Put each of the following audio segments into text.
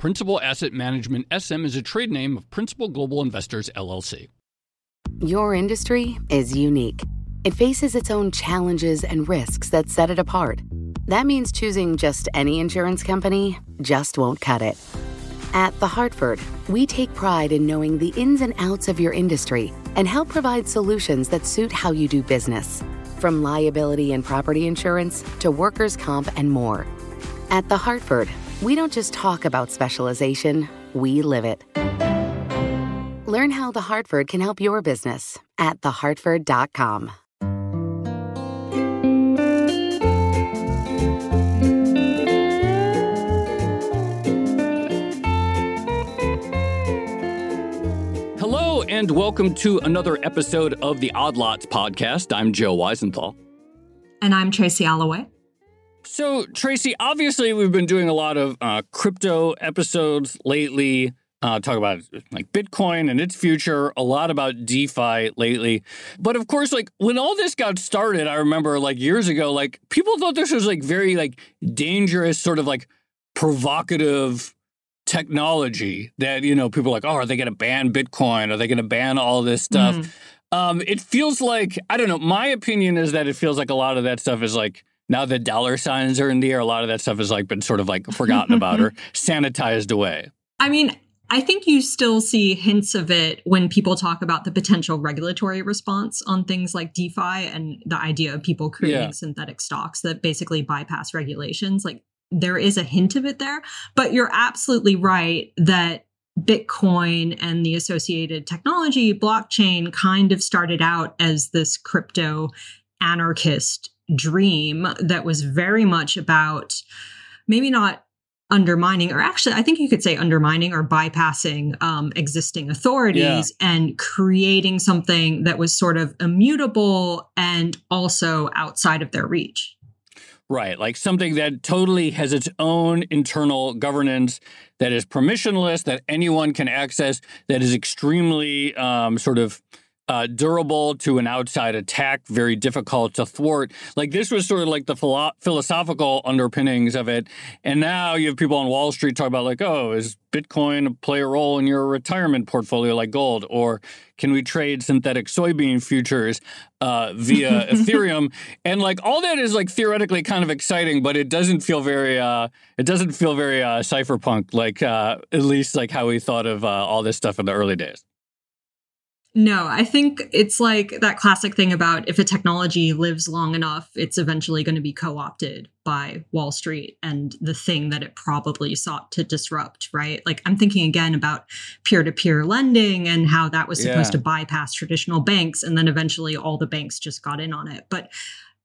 Principal Asset Management SM is a trade name of Principal Global Investors LLC. Your industry is unique. It faces its own challenges and risks that set it apart. That means choosing just any insurance company just won't cut it. At The Hartford, we take pride in knowing the ins and outs of your industry and help provide solutions that suit how you do business. From liability and property insurance to workers' comp and more. At The Hartford, we don't just talk about specialization, we live it. Learn how The Hartford can help your business at thehartford.com. Hello, and welcome to another episode of the Odd Lots podcast. I'm Joe Weisenthal. And I'm Tracy Alloway. So, Tracy, obviously, we've been doing a lot of uh, crypto episodes lately. Uh, talk about like Bitcoin and its future, a lot about DeFi lately. But of course, like when all this got started, I remember like years ago, like people thought this was like very like dangerous, sort of like provocative technology that, you know, people are like, oh, are they going to ban Bitcoin? Are they going to ban all this stuff? Mm. Um, it feels like, I don't know, my opinion is that it feels like a lot of that stuff is like, now that dollar signs are in the air, a lot of that stuff has like been sort of like forgotten about or sanitized away. I mean, I think you still see hints of it when people talk about the potential regulatory response on things like DeFi and the idea of people creating yeah. synthetic stocks that basically bypass regulations. Like there is a hint of it there, but you're absolutely right that Bitcoin and the associated technology, blockchain, kind of started out as this crypto anarchist dream that was very much about maybe not undermining or actually i think you could say undermining or bypassing um, existing authorities yeah. and creating something that was sort of immutable and also outside of their reach Right, like something that totally has its own internal governance that is permissionless, that anyone can access, that is extremely um, sort of uh, durable to an outside attack, very difficult to thwart. Like this was sort of like the philo- philosophical underpinnings of it. And now you have people on Wall Street talk about like, oh, is Bitcoin play a role in your retirement portfolio like gold? Or can we trade synthetic soybean futures uh, via Ethereum? And like all that is like theoretically kind of exciting, but it doesn't feel very, uh, it doesn't feel very uh, cypherpunk, like uh, at least like how we thought of uh, all this stuff in the early days. No, I think it's like that classic thing about if a technology lives long enough, it's eventually going to be co opted by Wall Street and the thing that it probably sought to disrupt, right? Like I'm thinking again about peer to peer lending and how that was supposed yeah. to bypass traditional banks. And then eventually all the banks just got in on it. But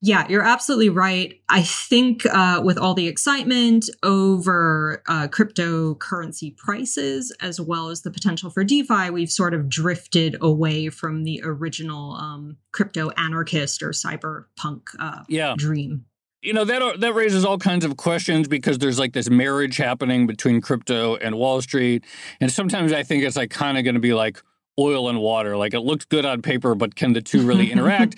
yeah, you're absolutely right. I think uh, with all the excitement over uh, cryptocurrency prices, as well as the potential for DeFi, we've sort of drifted away from the original um, crypto anarchist or cyberpunk uh, yeah. dream. You know that that raises all kinds of questions because there's like this marriage happening between crypto and Wall Street, and sometimes I think it's like kind of going to be like oil and water. Like it looks good on paper, but can the two really interact?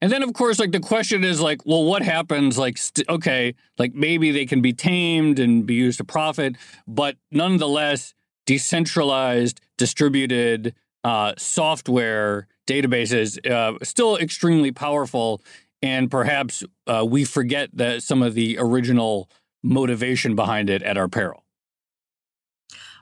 And then, of course, like the question is like, well, what happens? Like, okay, like maybe they can be tamed and be used to profit, but nonetheless, decentralized, distributed uh, software databases uh, still extremely powerful. And perhaps uh, we forget that some of the original motivation behind it at our peril.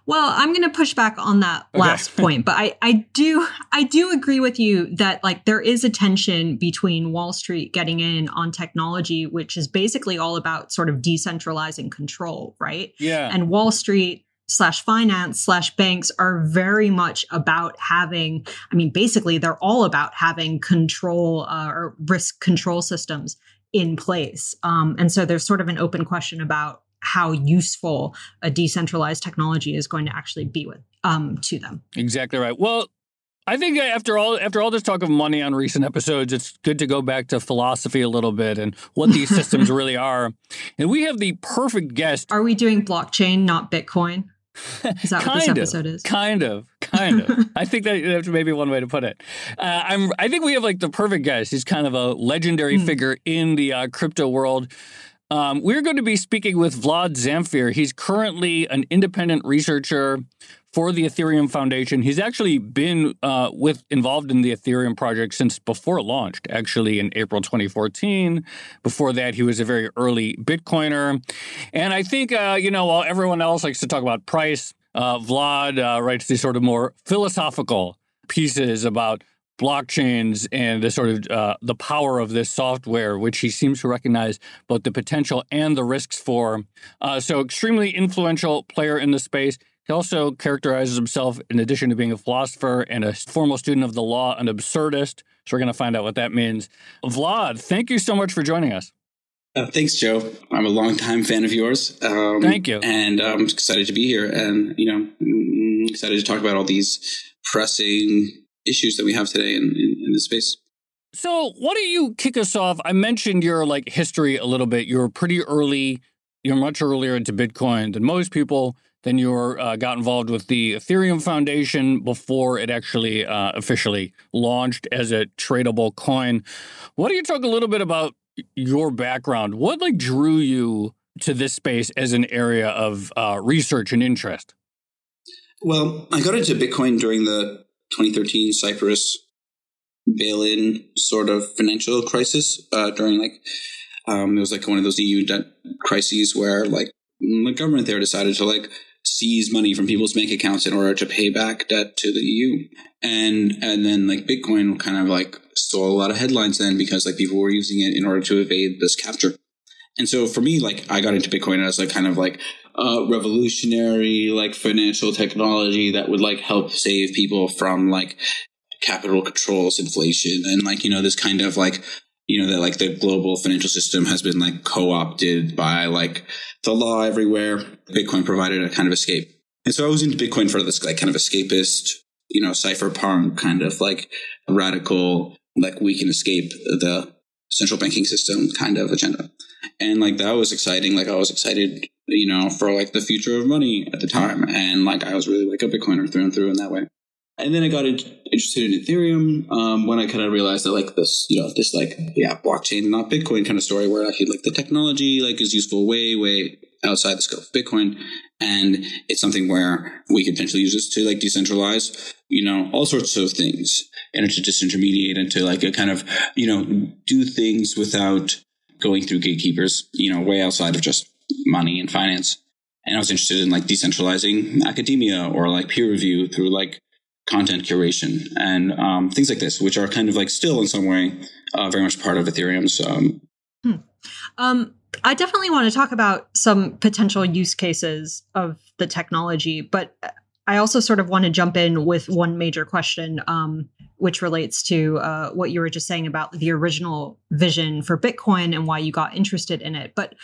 Well, I'm going to push back on that okay. last point, but I, I do I do agree with you that like there is a tension between Wall Street getting in on technology, which is basically all about sort of decentralizing control, right? Yeah. And Wall Street slash finance slash banks are very much about having i mean basically they're all about having control uh, or risk control systems in place um, and so there's sort of an open question about how useful a decentralized technology is going to actually be with um, to them. Exactly right. Well, I think after all after all this talk of money on recent episodes, it's good to go back to philosophy a little bit and what these systems really are. And we have the perfect guest. Are we doing blockchain, not Bitcoin? Is that what this episode of, is? Kind of, kind of. I think that that's maybe one way to put it. Uh, I'm. I think we have like the perfect guest. He's kind of a legendary mm. figure in the uh, crypto world. Um, we're going to be speaking with Vlad Zamfir. He's currently an independent researcher for the Ethereum Foundation. He's actually been uh, with involved in the Ethereum project since before it launched, actually in April 2014. Before that, he was a very early Bitcoiner. And I think, uh, you know, while everyone else likes to talk about price, uh, Vlad uh, writes these sort of more philosophical pieces about blockchains and the sort of uh, the power of this software, which he seems to recognize both the potential and the risks for. Uh, so, extremely influential player in the space. He also characterizes himself, in addition to being a philosopher and a formal student of the law, an absurdist. So we're going to find out what that means. Vlad, thank you so much for joining us. Uh, thanks, Joe. I'm a longtime fan of yours. Um, thank you. And I'm excited to be here and, you know, mm, excited to talk about all these pressing issues that we have today in, in, in this space. So, why don't you kick us off? I mentioned your like history a little bit. You were pretty early. You're much earlier into Bitcoin than most people. Then you were, uh, got involved with the Ethereum Foundation before it actually uh, officially launched as a tradable coin. Why don't you talk a little bit about your background? What like drew you to this space as an area of uh, research and interest? Well, I got into Bitcoin during the 2013 Cyprus bail-in sort of financial crisis uh, during like um, it was like one of those EU debt crises where like the government there decided to like seize money from people's bank accounts in order to pay back debt to the EU. And and then like Bitcoin kind of like stole a lot of headlines then because like people were using it in order to evade this capture. And so for me, like I got into Bitcoin as like kind of like a revolutionary like financial technology that would like help save people from like capital controls, inflation, and like you know this kind of like you know that like the global financial system has been like co-opted by like the law everywhere. Bitcoin provided a kind of escape. And so i was into bitcoin for this like kind of escapist you know cypherpunk kind of like radical like we can escape the central banking system kind of agenda. And like that was exciting. Like i was excited you know for like the future of money at the time. And like i was really like a bitcoiner through and through in that way. And then I got in, interested in Ethereum um, when I kind of realized that like this, you know, this like yeah, blockchain, not Bitcoin kind of story, where actually like the technology like is useful way way outside the scope of Bitcoin, and it's something where we could potentially use this to like decentralize, you know, all sorts of things, and to disintermediate and to like a kind of you know do things without going through gatekeepers, you know, way outside of just money and finance. And I was interested in like decentralizing academia or like peer review through like content curation and um, things like this, which are kind of like still in some way uh, very much part of Ethereum's. Um, hmm. um, I definitely want to talk about some potential use cases of the technology, but I also sort of want to jump in with one major question, um, which relates to uh, what you were just saying about the original vision for Bitcoin and why you got interested in it. But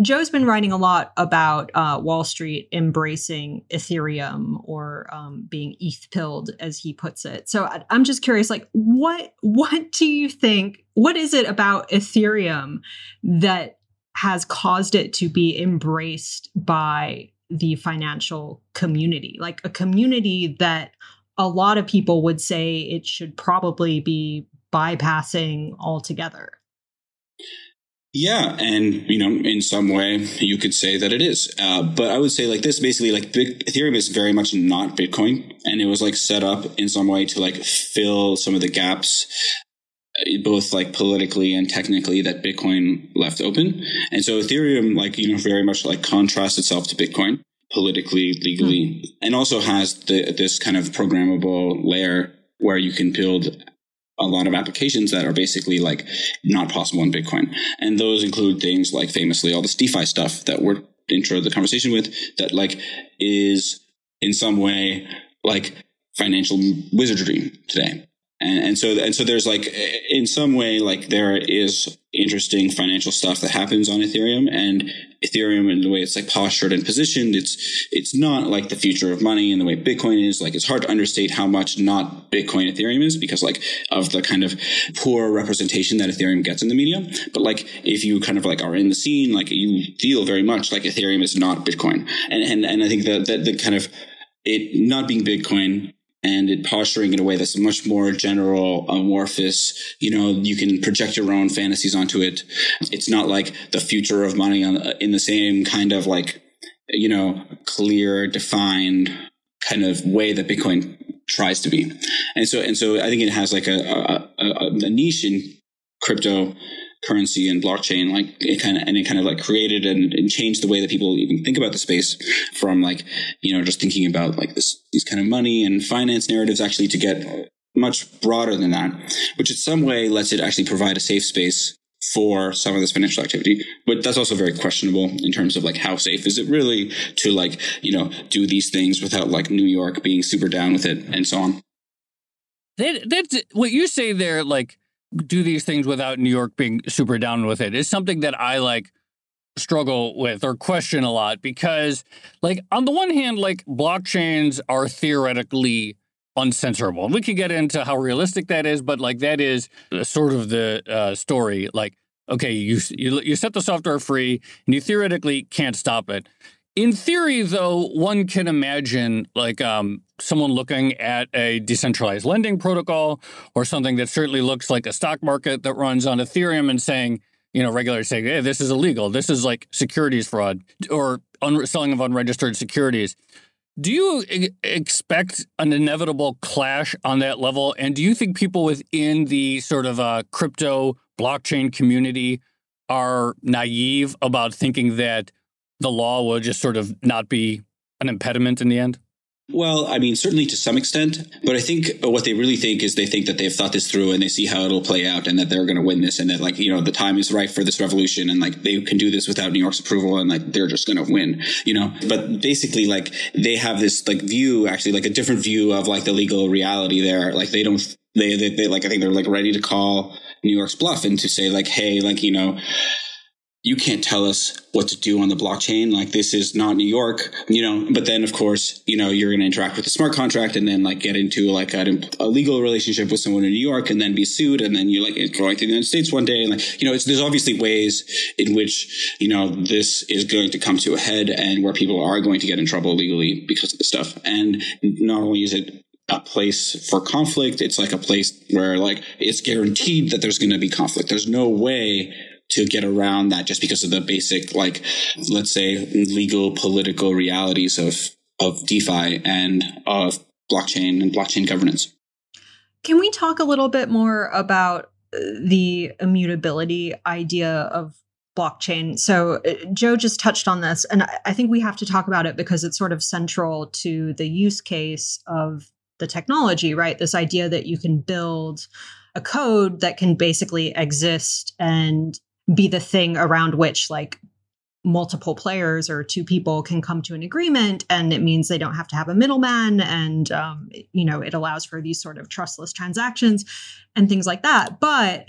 Joe's been writing a lot about uh, Wall Street embracing Ethereum or um, being ETH pilled, as he puts it. So I, I'm just curious, like, what what do you think? What is it about Ethereum that has caused it to be embraced by the financial community, like a community that a lot of people would say it should probably be bypassing altogether? Yeah, and you know, in some way, you could say that it is. Uh, but I would say like this: basically, like Big, Ethereum is very much not Bitcoin, and it was like set up in some way to like fill some of the gaps, uh, both like politically and technically, that Bitcoin left open. And so Ethereum, like you know, very much like contrasts itself to Bitcoin politically, legally, mm-hmm. and also has the, this kind of programmable layer where you can build a lot of applications that are basically like not possible in Bitcoin. And those include things like famously all this DeFi stuff that we're intro the conversation with that like is in some way like financial wizardry today. And, and so, and so there's like, in some way, like there is interesting financial stuff that happens on Ethereum and Ethereum and the way it's like postured and positioned. It's, it's not like the future of money and the way Bitcoin is. Like it's hard to understate how much not Bitcoin Ethereum is because like of the kind of poor representation that Ethereum gets in the media. But like if you kind of like are in the scene, like you feel very much like Ethereum is not Bitcoin. And, and, and I think that, that the kind of, it not being Bitcoin and it posturing in a way that's much more general, amorphous. You know, you can project your own fantasies onto it. It's not like the future of money on, uh, in the same kind of like, you know, clear, defined kind of way that Bitcoin tries to be. And so, and so I think it has like a, a, a niche in crypto currency and blockchain like it kind of and it kind of like created and, and, changed the way that people even think about the space from like you know just thinking about like this these kind of money and finance narratives actually to get much broader than that which in some way lets it actually provide a safe space for some of this financial activity. But that's also very questionable in terms of like how safe is it really to like you know do these things without like new york being super down with it and so on. That, that's what you say there like do these things without New York being super down with it. Is something that I like struggle with or question a lot because like on the one hand like blockchains are theoretically uncensorable. And we can get into how realistic that is but like that is sort of the uh, story. Like okay you, you you set the software free and you theoretically can't stop it in theory, though, one can imagine like um, someone looking at a decentralized lending protocol or something that certainly looks like a stock market that runs on Ethereum and saying, you know, regulators saying, hey, this is illegal. This is like securities fraud or un- selling of unregistered securities. Do you e- expect an inevitable clash on that level? And do you think people within the sort of uh, crypto blockchain community are naive about thinking that the law will just sort of not be an impediment in the end? Well, I mean, certainly to some extent, but I think what they really think is they think that they've thought this through and they see how it'll play out and that they're going to win this and that like, you know, the time is right for this revolution and like they can do this without New York's approval and like they're just going to win, you know, but basically like they have this like view, actually like a different view of like the legal reality there. Like they don't, they, they, they like, I think they're like ready to call New York's bluff and to say like, hey, like, you know, you can't tell us what to do on the blockchain. Like this is not New York, you know, but then of course, you know, you're going to interact with the smart contract and then like get into like a, a, legal relationship with someone in New York and then be sued. And then you like going to the United States one day. And like, you know, there's obviously ways in which, you know, this is going to come to a head and where people are going to get in trouble legally because of the stuff. And not only is it a place for conflict. It's like a place where like it's guaranteed that there's going to be conflict. There's no way to get around that just because of the basic, like, let's say, legal political realities of, of DeFi and of blockchain and blockchain governance. Can we talk a little bit more about uh, the immutability idea of blockchain? So, uh, Joe just touched on this, and I think we have to talk about it because it's sort of central to the use case of the technology, right? This idea that you can build a code that can basically exist and be the thing around which like multiple players or two people can come to an agreement and it means they don't have to have a middleman and um, you know it allows for these sort of trustless transactions and things like that. But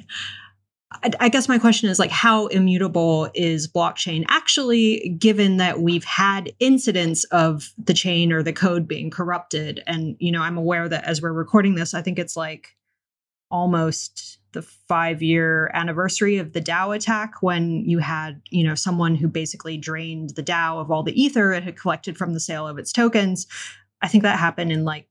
I, I guess my question is like how immutable is blockchain actually given that we've had incidents of the chain or the code being corrupted? And you know i'm aware that as we're recording this i think it's like almost the five year anniversary of the DAO attack when you had, you know, someone who basically drained the DAO of all the ether it had collected from the sale of its tokens. I think that happened in like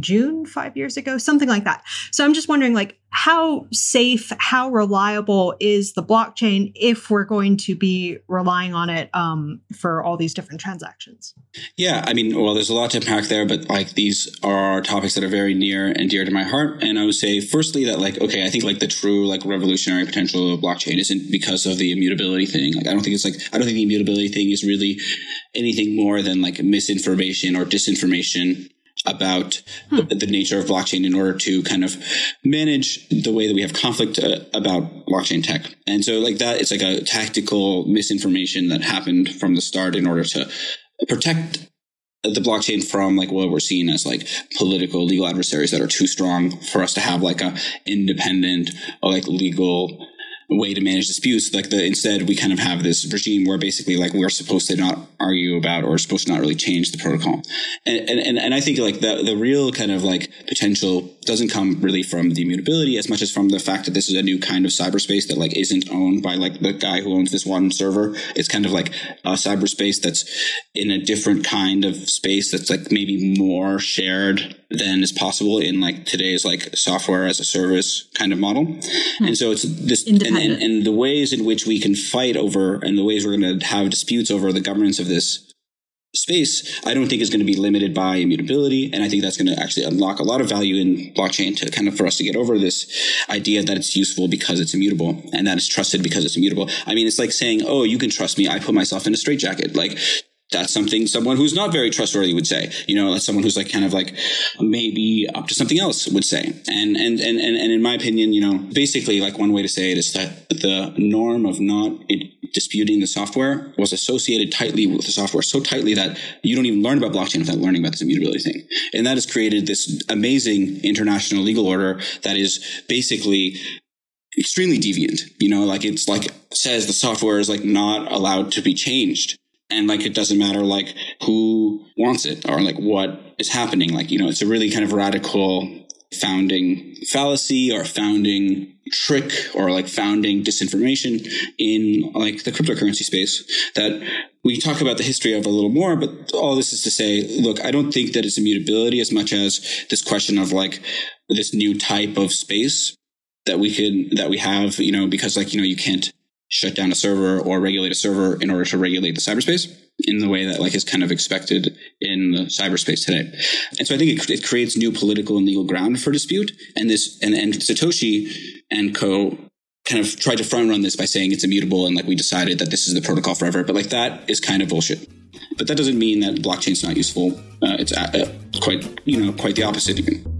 June five years ago, something like that. So I'm just wondering, like, how safe, how reliable is the blockchain if we're going to be relying on it um, for all these different transactions? Yeah, I mean, well, there's a lot to unpack there, but like these are topics that are very near and dear to my heart. And I would say, firstly, that like, okay, I think like the true like revolutionary potential of blockchain isn't because of the immutability thing. Like, I don't think it's like I don't think the immutability thing is really anything more than like misinformation or disinformation about hmm. the, the, nature of blockchain in order to kind of manage the way that we have conflict uh, about blockchain tech. And so like that, it's like a tactical misinformation that happened from the start in order to protect the blockchain from like what we're seeing as like political legal adversaries that are too strong for us to have like a independent or like legal way to manage disputes. Like the instead, we kind of have this regime where basically like we're supposed to not argue about or supposed to not really change the protocol. And and and I think like the the real kind of like potential doesn't come really from the immutability as much as from the fact that this is a new kind of cyberspace that like isn't owned by like the guy who owns this one server. It's kind of like a cyberspace that's in a different kind of space that's like maybe more shared than is possible in like today's like software as a service kind of model. Hmm. And so it's this and, and, and the ways in which we can fight over and the ways we're going to have disputes over the governance of this space, I don't think is going to be limited by immutability. And I think that's going to actually unlock a lot of value in blockchain to kind of for us to get over this idea that it's useful because it's immutable and that it's trusted because it's immutable. I mean, it's like saying, oh, you can trust me. I put myself in a straitjacket. Like that's something someone who's not very trustworthy would say. You know, that's someone who's like kind of like maybe up to something else would say. And and and and, and in my opinion, you know, basically like one way to say it is that the norm of not disputing the software was associated tightly with the software so tightly that you don't even learn about blockchain without learning about this immutability thing. And that has created this amazing international legal order that is basically extremely deviant. You know, like it's like says the software is like not allowed to be changed and like it doesn't matter like who wants it or like what is happening. Like you know it's a really kind of radical founding fallacy or founding trick or like founding disinformation in like the cryptocurrency space that we talk about the history of a little more but all this is to say look i don't think that it's immutability as much as this question of like this new type of space that we could that we have you know because like you know you can't shut down a server or regulate a server in order to regulate the cyberspace in the way that like is kind of expected in the cyberspace today. And so I think it, it creates new political and legal ground for dispute. And this and, and Satoshi and co kind of tried to front run this by saying it's immutable and like we decided that this is the protocol forever. But like that is kind of bullshit. But that doesn't mean that blockchain's not useful. Uh, it's uh, quite you know quite the opposite even.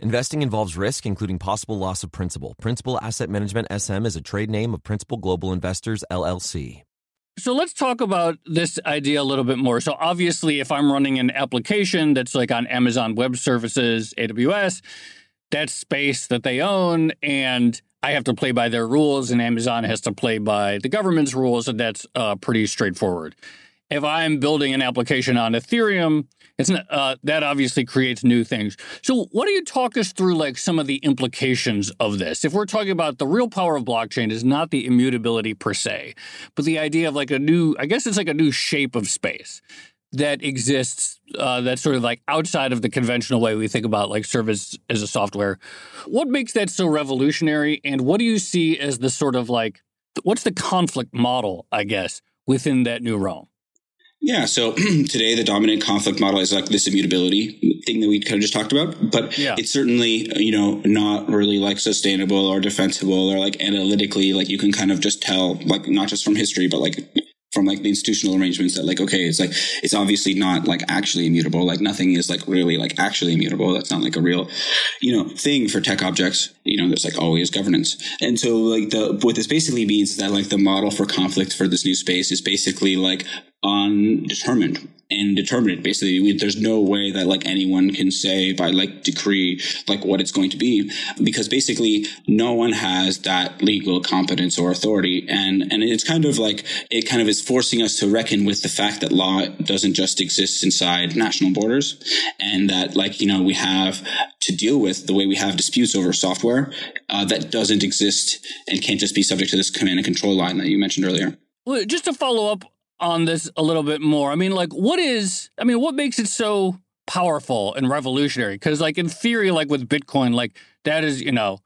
Investing involves risk, including possible loss of principal. Principal Asset Management SM is a trade name of Principal Global Investors, LLC. So let's talk about this idea a little bit more. So, obviously, if I'm running an application that's like on Amazon Web Services, AWS, that's space that they own, and I have to play by their rules, and Amazon has to play by the government's rules, and that's uh, pretty straightforward. If I'm building an application on Ethereum, it's not, uh, that obviously creates new things. So, what do you talk us through, like some of the implications of this? If we're talking about the real power of blockchain is not the immutability per se, but the idea of like a new, I guess it's like a new shape of space that exists uh, that's sort of like outside of the conventional way we think about like service as a software. What makes that so revolutionary, and what do you see as the sort of like what's the conflict model, I guess, within that new realm? Yeah. So today, the dominant conflict model is like this immutability thing that we kind of just talked about, but yeah. it's certainly, you know, not really like sustainable or defensible or like analytically, like you can kind of just tell, like not just from history, but like from like the institutional arrangements that like okay it's like it's obviously not like actually immutable like nothing is like really like actually immutable that's not like a real you know thing for tech objects you know there's like always governance and so like the what this basically means is that like the model for conflict for this new space is basically like undetermined and determinate. Basically, there's no way that like anyone can say by like decree like what it's going to be because basically no one has that legal competence or authority. And and it's kind of like it kind of is forcing us to reckon with the fact that law doesn't just exist inside national borders, and that like you know we have to deal with the way we have disputes over software uh, that doesn't exist and can't just be subject to this command and control line that you mentioned earlier. Well, just to follow up on this a little bit more. I mean, like, what is, I mean, what makes it so powerful and revolutionary? Because, like, in theory, like with Bitcoin, like, that is, you know,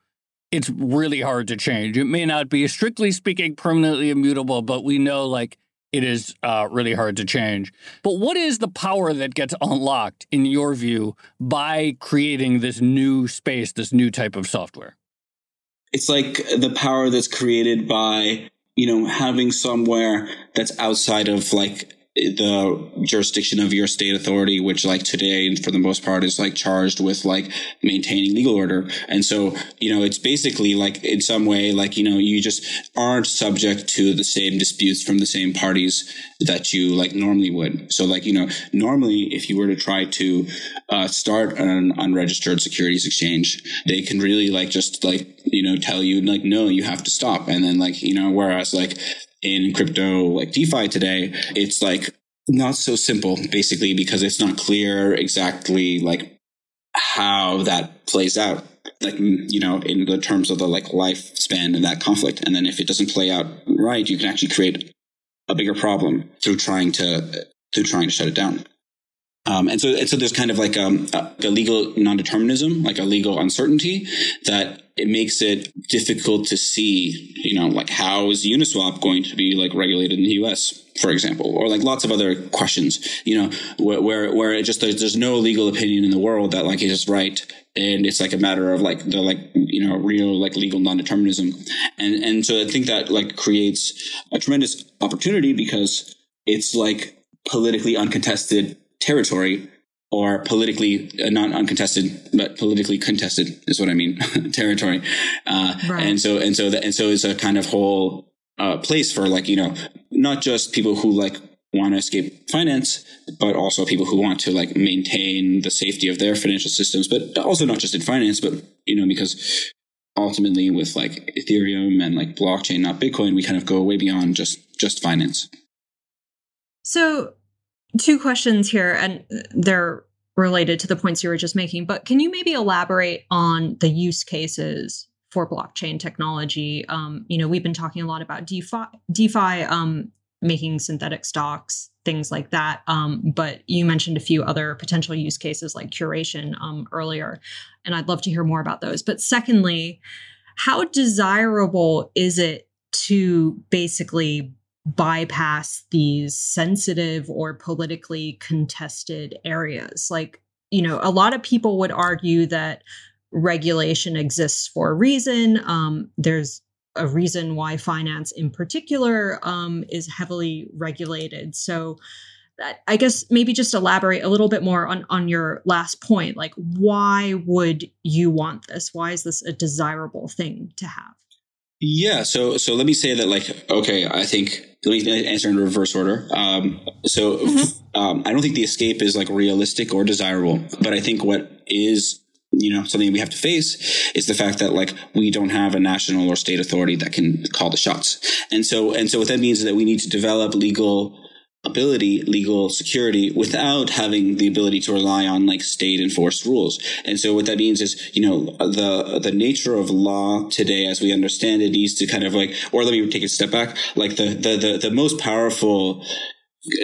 it's really hard to change. It may not be strictly speaking permanently immutable, but we know like it is uh, really hard to change. But what is the power that gets unlocked, in your view, by creating this new space, this new type of software? It's like the power that's created by, you know, having somewhere that's outside of like the jurisdiction of your state authority, which like today, for the most part, is like charged with like maintaining legal order. And so, you know, it's basically like in some way, like, you know, you just aren't subject to the same disputes from the same parties that you like normally would. So like, you know, normally if you were to try to uh, start an unregistered securities exchange, they can really like just like, you know, tell you like, no, you have to stop. And then like, you know, whereas like in crypto like DeFi today, it's like not so simple basically because it's not clear exactly like how that plays out. Like mm, you know in the terms of the like lifespan of that conflict. And then if it doesn't play out right you can actually create a bigger problem through trying to through trying to shut it down um, and so and so there's kind of like um, a, legal non-determinism like a legal uncertainty that it makes it difficult to see, you know, like how is Uniswap going to be like regulated in the US, for example, or like lots of other questions, you know, where, where, where it just, there's, there's no legal opinion in the world that like is right. And it's like a matter of like the like, you know, real like legal non-determinism. And, and so I think that like creates a tremendous opportunity because it's like politically uncontested territory or politically uh, not uncontested, but politically contested is what I mean, territory. Uh, right. And so, and so, that, and so it's a kind of whole uh, place for like, you know, not just people who like want to escape finance, but also people who want to like maintain the safety of their financial systems, but also not just in finance, but, you know, because ultimately with like Ethereum and like blockchain, not Bitcoin, we kind of go way beyond just, just finance. So two questions here, and they're related to the points you were just making. But can you maybe elaborate on the use cases for blockchain technology? Um, you know, we've been talking a lot about DeFi, DeFi um, making synthetic stocks, things like that. Um, but you mentioned a few other potential use cases like curation um, earlier, and I'd love to hear more about those. But secondly, how desirable is it to basically bypass these sensitive or politically contested areas. Like, you know, a lot of people would argue that regulation exists for a reason. Um, there's a reason why finance in particular um, is heavily regulated. So, I guess maybe just elaborate a little bit more on on your last point. Like, why would you want this? Why is this a desirable thing to have? Yeah. So so let me say that like okay, I think let me answer in reverse order. Um, so mm-hmm. um, I don't think the escape is like realistic or desirable, but I think what is you know something we have to face is the fact that like we don't have a national or state authority that can call the shots and so and so what that means is that we need to develop legal ability, legal security without having the ability to rely on like state enforced rules. And so what that means is, you know, the, the nature of law today, as we understand it, needs to kind of like, or let me take a step back, like the, the, the, the most powerful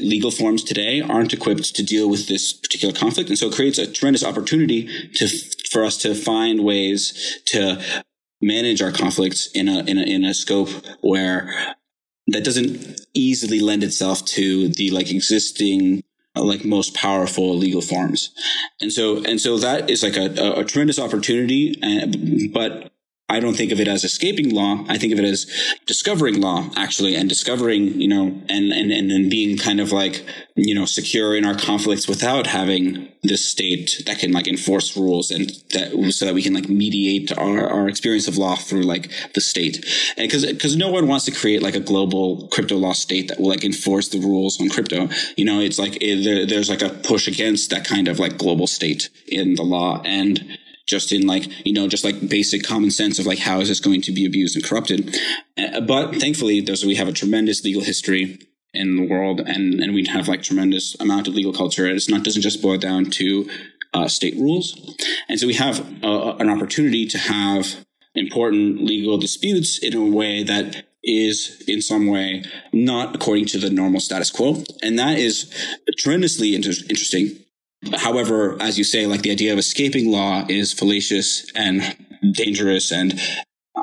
legal forms today aren't equipped to deal with this particular conflict. And so it creates a tremendous opportunity to, for us to find ways to manage our conflicts in a, in a, in a scope where that doesn't easily lend itself to the like existing uh, like most powerful legal forms. And so and so that is like a, a, a tremendous opportunity and, uh, but I don't think of it as escaping law. I think of it as discovering law, actually, and discovering, you know, and, and, and being kind of like, you know, secure in our conflicts without having this state that can like enforce rules and that so that we can like mediate our, our experience of law through like the state. And cause, cause no one wants to create like a global crypto law state that will like enforce the rules on crypto. You know, it's like it, there, there's like a push against that kind of like global state in the law. And, just in like you know just like basic common sense of like how is this going to be abused and corrupted. Uh, but thankfully there's we have a tremendous legal history in the world and and we have like tremendous amount of legal culture. It's not doesn't just boil down to uh, state rules. And so we have uh, an opportunity to have important legal disputes in a way that is in some way not according to the normal status quo. And that is tremendously inter- interesting However, as you say, like the idea of escaping law is fallacious and dangerous and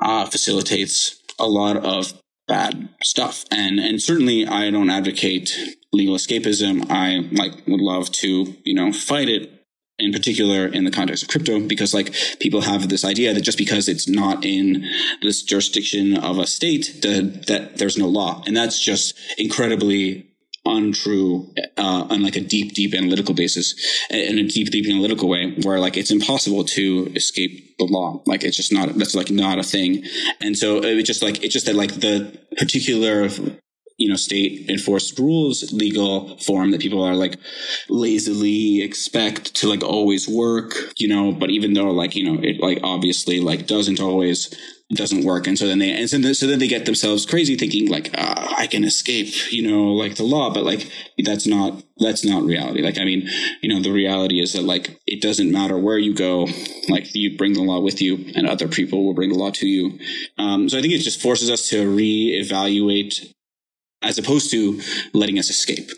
uh, facilitates a lot of bad stuff. And and certainly I don't advocate legal escapism. I like would love to, you know, fight it in particular in the context of crypto because like people have this idea that just because it's not in this jurisdiction of a state that, that there's no law and that's just incredibly untrue uh, on like a deep, deep analytical basis, in a deep, deep analytical way, where like it's impossible to escape the law. Like it's just not that's like not a thing. And so it just like it's just that like the particular you know state enforced rules legal form that people are like lazily expect to like always work you know but even though like you know it like obviously like doesn't always doesn't work. And so then they, and so then, so then they get themselves crazy thinking like, uh, I can escape, you know, like the law, but like, that's not, that's not reality. Like, I mean, you know, the reality is that like, it doesn't matter where you go, like you bring the law with you and other people will bring the law to you. Um, so I think it just forces us to reevaluate as opposed to letting us escape.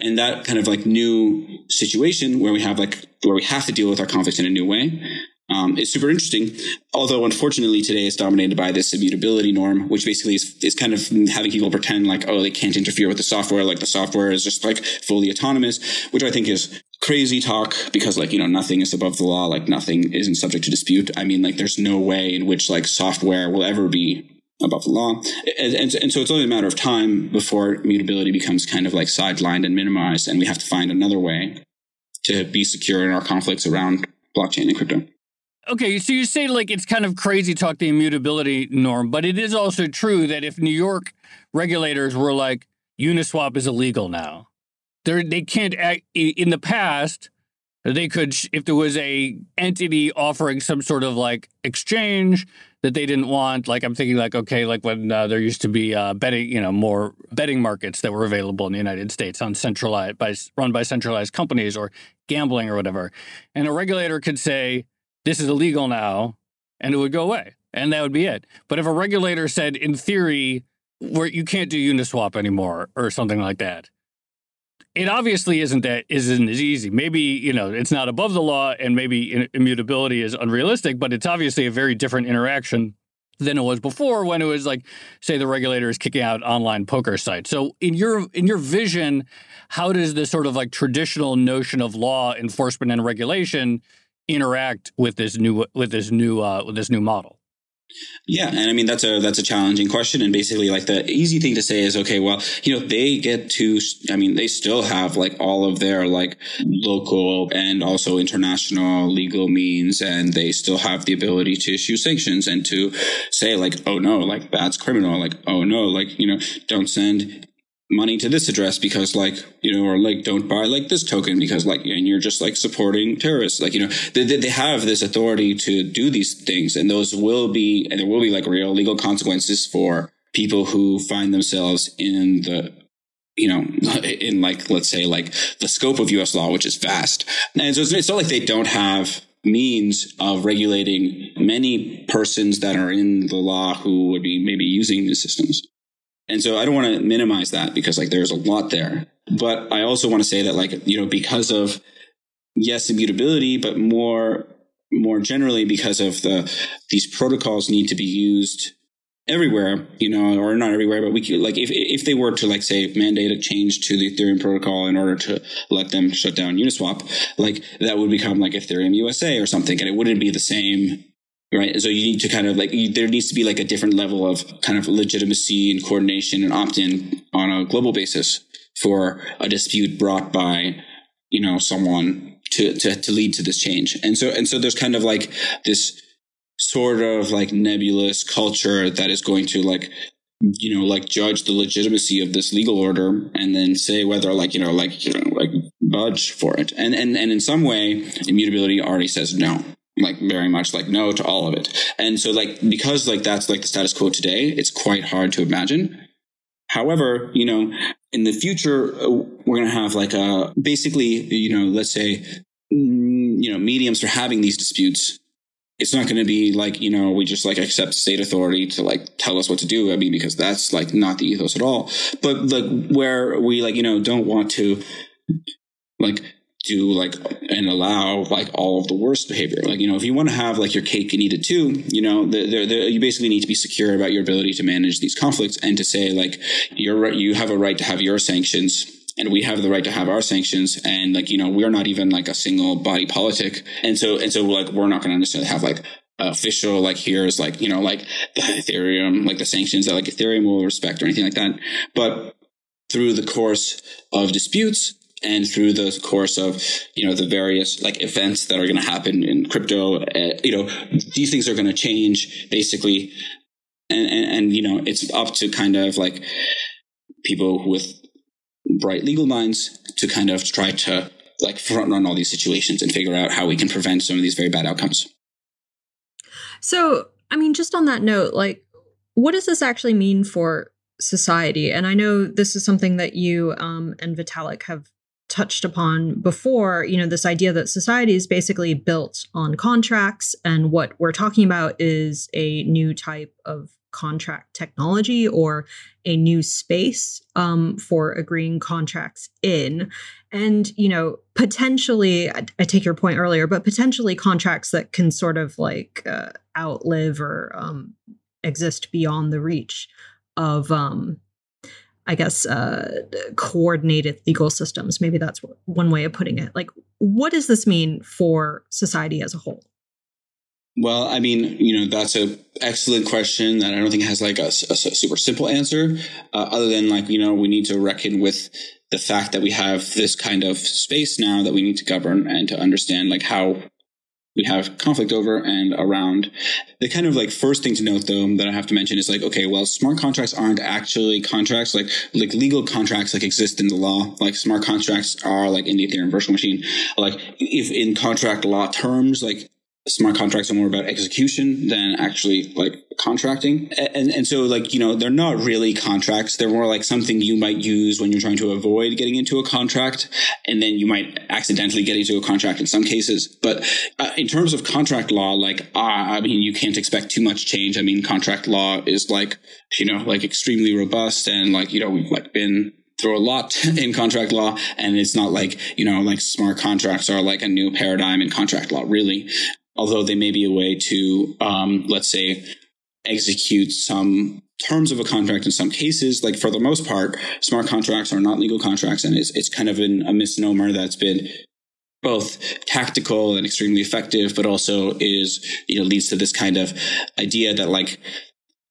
And that kind of like new situation where we have like, where we have to deal with our conflicts in a new way um, is super interesting. Although, unfortunately, today it's dominated by this immutability norm, which basically is, is kind of having people pretend like, oh, they can't interfere with the software. Like the software is just like fully autonomous, which I think is crazy talk because like, you know, nothing is above the law. Like nothing isn't subject to dispute. I mean, like there's no way in which like software will ever be above the law. And, and, and, so it's only a matter of time before immutability becomes kind of like sidelined and minimized. And we have to find another way to be secure in our conflicts around blockchain and crypto. Okay, so you say like it's kind of crazy talk the immutability norm, but it is also true that if New York regulators were like Uniswap is illegal now, they they can't act in the past. They could if there was a entity offering some sort of like exchange that they didn't want. Like I'm thinking like okay, like when uh, there used to be uh, betting, you know, more betting markets that were available in the United States on centralized by run by centralized companies or gambling or whatever, and a regulator could say this is illegal now, and it would go away, and that would be it. But if a regulator said, in theory, where you can't do Uniswap anymore or something like that, it obviously isn't that isn't as easy. Maybe you know it's not above the law, and maybe immutability is unrealistic, but it's obviously a very different interaction than it was before when it was like say the regulator is kicking out online poker sites so in your in your vision how does this sort of like traditional notion of law enforcement and regulation interact with this new with this new uh, with this new model? Yeah, and I mean that's a that's a challenging question, and basically like the easy thing to say is okay, well, you know, they get to, I mean, they still have like all of their like local and also international legal means, and they still have the ability to issue sanctions and to say like, oh no, like that's criminal, like oh no, like you know, don't send money to this address because like you know or like don't buy like this token because like and you're just like supporting terrorists like you know they, they have this authority to do these things and those will be and there will be like real legal consequences for people who find themselves in the you know, in like, let's say like the scope of US law, which is vast. And so it's, it's not like they don't have means of regulating many persons that are in the law who would be maybe using these systems. And so I don't want to minimize that because like there's a lot there. But I also want to say that like, you know, because of yes, immutability, but more more generally because of the these protocols need to be used everywhere, you know, or not everywhere, but we could like if if they were to like say mandate a change to the Ethereum protocol in order to let them shut down Uniswap, like that would become like Ethereum USA or something, and it wouldn't be the same right? So you need to kind of like you, there needs to be like a different level of kind of legitimacy and coordination and opt-in on a global basis for a dispute brought by you know someone to to to lead to this change. And so and so there's kind of like this sort of like nebulous culture that is going to like you know like judge the legitimacy of this legal order and then say whether like you know like you know like budge for it and and and in some way immutability already says no like very much like no to all of it. And so like because like that's like the status quo today, it's quite hard to imagine. However, you know, in the future uh, we're going to have like a basically, you know, let's say mm, you know, mediums for having these disputes. It's not going to be like, you know, we just like accept state authority to like tell us what to do. I mean, because that's like not the ethos at all. But like where we like, you know, don't want to like do like and allow like all of the worst behavior. Like you know, if you want to have like your cake and eat it too, you know, you basically need to be secure about your ability to manage these conflicts and to say like you're you have a right to have your sanctions. And we have the right to have our sanctions, and like you know, we're not even like a single body politic, and so and so like we're not going to necessarily have like official like here's like you know like the ethereum like the sanctions that like ethereum will respect or anything like that but through the course of disputes and through the course of you know the various like events that are going to happen in crypto uh, you know these things are going to change basically. And, and, and you know it's up to kind of like people with bright legal minds to kind of try to like front run all these situations and figure out how we can prevent some of these very bad outcomes. So i mean just on that note like what does this actually mean for society? And i know this is something that you um, and vitalik have touched upon before, you know, this idea that society is basically built on contracts. And what we're talking about is a new type of contract technology or a new space um, for agreeing contracts in. And, you know, potentially, I, I, take your point earlier, but potentially contracts that can sort of like uh, outlive or um, exist beyond the reach of um, I guess, uh, coordinated legal systems. Maybe that's one way of putting it. Like, what does this mean for society as a whole? Well, I mean, you know, that's an excellent question that I don't think has like a, a super simple answer, uh, other than like, you know, we need to reckon with the fact that we have this kind of space now that we need to govern and to understand like how we have conflict over and around. The kind of like first thing to note though that I have to mention is like, okay, well, smart contracts aren't actually contracts, like like legal contracts like exist in the law. Like smart contracts are like in the Ethereum virtual machine. Like if in contract law terms, like smart contracts are more about execution than actually like contracting. And, and so like, you know, they're not really contracts. They're more like something you might use when you're trying to avoid getting into a contract. And then you might accidentally get into a contract in some cases. But uh, in terms of contract law, like, uh, I mean, you can't expect too much change. I mean, contract law is like, you know, like extremely robust and like, you know, we've like been through a lot in contract law and it's not like you know like smart contracts are like a new paradigm in contract law really although they may be a way to, um, let's say, execute some terms of a contract in some cases. Like for the most part, smart contracts are not legal contracts, and it's it's kind of an, a misnomer that's been both tactical and extremely effective, but also is you know leads to this kind of idea that like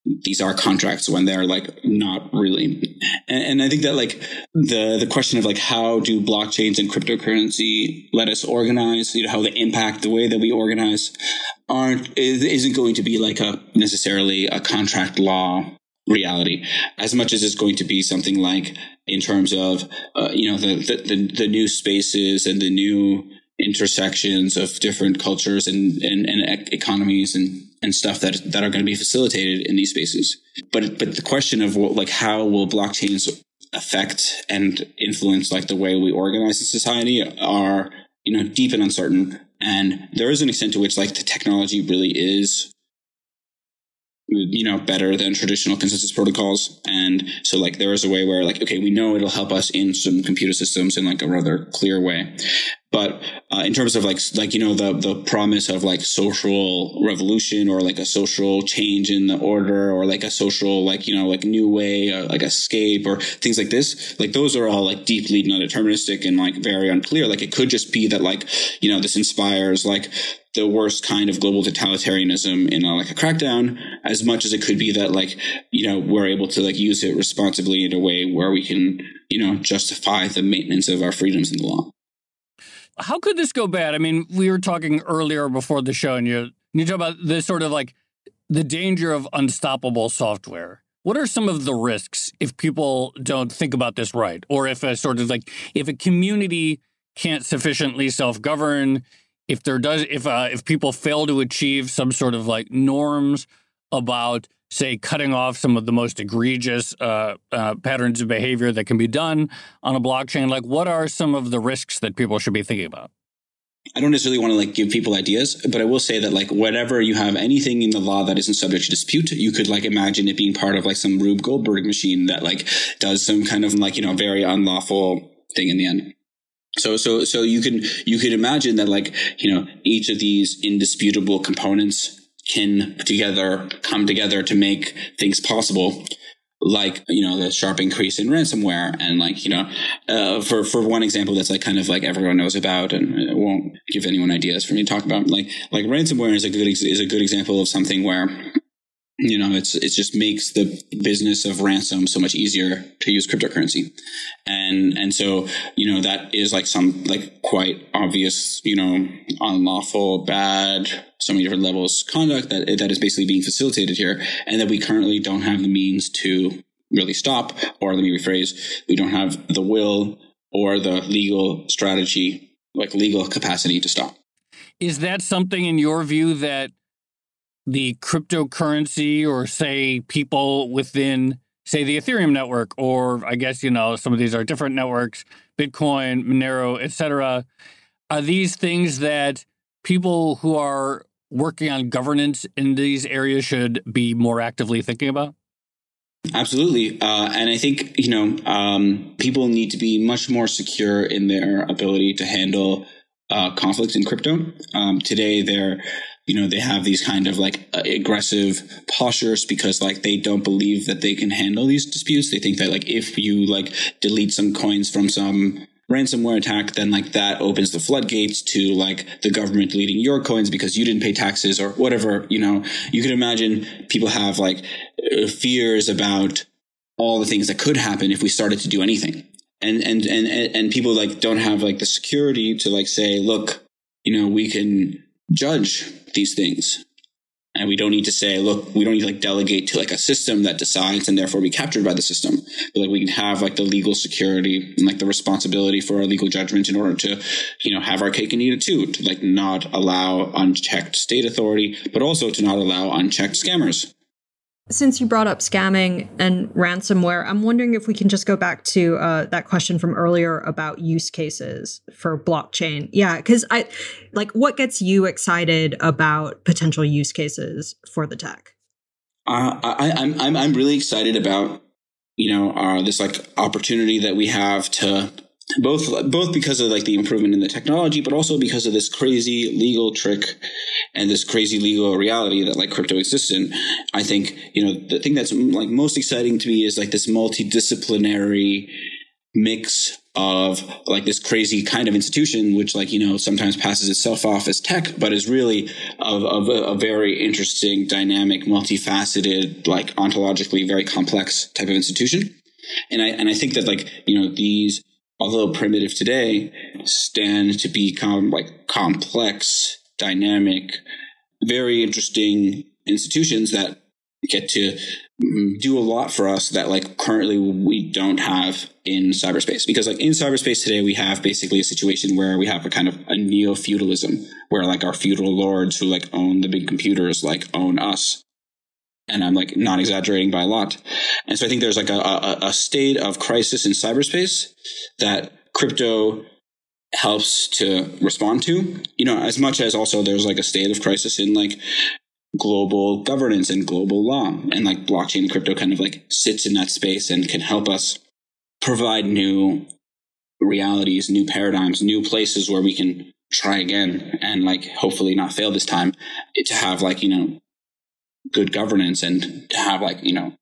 these are contracts when they're like not really and, and, i think that like the the question of like how do blockchains and cryptocurrency let us organize you know how they impact the way that we organize aren't isn't going to be like a necessarily a contract law reality as much as it's going to be something like in terms of uh, you know the, the the the new spaces and the new intersections of different cultures and, and, and economies and, and stuff that, that are going to be facilitated in these spaces. But, but the question of what, like, how will blockchains affect and influence like the way we organize in society are, you know, deep and uncertain. And there is an extent to which like the technology really is you know better than traditional consensus protocols and so like there is a way where like okay we know it'll help us in some computer systems in like a rather clear way but uh, in terms of like like you know the the promise of like social revolution or like a social change in the order or like a social like you know like new way uh, like escape or things like this like those are all like deeply non deterministic and like very unclear. Like it could just be that like you know this inspires like the worst kind of global totalitarianism in a, like a crackdown as much as it could be that like you know we're able to like use it responsibly in a way where we can you know justify the maintenance of our freedoms in the law how could this go bad? I mean, we were talking earlier before the show, and you you talk about this sort of like the danger of unstoppable software. What are some of the risks if people don't think about this right, or if a sort of like if a community can't sufficiently self-govern, if there does if uh, if people fail to achieve some sort of like norms about say, cutting off some of the most egregious uh, uh, patterns of behavior that can be done on a blockchain? Like, what are some of the risks that people should be thinking about? I don't necessarily want to like give people ideas, but I will say that like whatever you have anything in the law that isn't subject to dispute, you could like imagine it being part of like some Rube Goldberg machine that like does some kind of like, you know, very unlawful thing in the end. So, so, so you can, you can imagine that like, you know, each of these indisputable components can together come together to make things possible like you know the sharp increase in ransomware and like you know uh, for for one example that's like kind of like everyone knows about and it won't give anyone ideas for me to talk about. Like like ransomware is a good is a good example of something where you know it's it just makes the business of ransom so much easier to use cryptocurrency. And and so you know that is like some like quite obvious you know unlawful bad so many different levels conduct that that is basically being facilitated here and that we currently don't have the means to really stop or let me rephrase we don't have the will or the legal strategy like legal capacity to stop. Is that something in your view that the cryptocurrency or say people within say the ethereum network or i guess you know some of these are different networks bitcoin monero etc are these things that people who are working on governance in these areas should be more actively thinking about Absolutely. Uh, and I think, you know, um, people need to be much more secure in their ability to handle uh, conflict in crypto. Um, today, they're you know, they have these kind of like uh, aggressive postures because like they don't believe that they can handle these disputes. They think that like if you like delete some coins from some ransomware attack, then like that opens the floodgates to like the government deleting your coins because you didn't pay taxes or whatever. You know, you can imagine people have like uh, fears about all the things that could happen if we started to do anything. And, and, and, and people like don't have like the security to like say, look, you know, we can judge these things. And we don't need to say, look, we don't need to like delegate to like a system that decides and therefore be captured by the system. But like we can have like the legal security and like the responsibility for our legal judgment in order to, you know, have our cake and eat it too, to like not allow unchecked state authority, but also to not allow unchecked scammers. Since you brought up scamming and ransomware, I'm wondering if we can just go back to uh, that question from earlier about use cases for blockchain. Yeah, because I like what gets you excited about potential use cases for the tech. Uh, I, I'm I'm I'm really excited about you know uh, this like opportunity that we have to both both because of like the improvement in the technology, but also because of this crazy legal trick and this crazy legal reality that like crypto exists in. I think you know the thing that's like most exciting to me is like this multidisciplinary mix of like this crazy kind of institution, which like, you know, sometimes passes itself off as tech, but is really of, a, a, very interesting, dynamic, multifaceted, like ontologically very complex type of institution. And I, and I think that like, you know, these although primitive today, stand to become like complex, dynamic, very interesting institutions that get to mm, do a lot for us that like currently we don't have in cyberspace. Because like in cyberspace today we have basically a situation where we have a kind of a neo feudalism where like our feudal lords who like own the big computers like own us and I'm like not exaggerating by a lot. And so I think there's like a, a, a state of crisis in cyberspace that crypto helps to respond to, you know, as much as also there's like a state of crisis in like global governance and global law and like blockchain and crypto kind of like sits in that space and can help us provide new realities, new paradigms, new places where we can try again and like hopefully not fail this time to have like, you know, good governance and to have like, you know,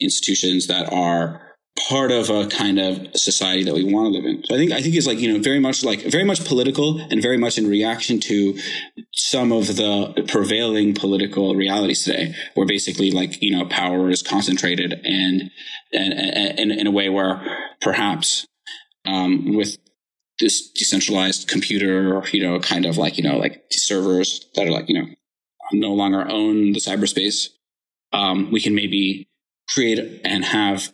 institutions that are part of a kind of society that we want to live in. So I think I think it's like you know very much like very much political and very much in reaction to some of the prevailing political realities today, where basically like you know power is concentrated and and, and, in a way where perhaps um, with this decentralized computer, you know, kind of like you know like servers that are like you know no longer own the cyberspace, um, we can maybe create and have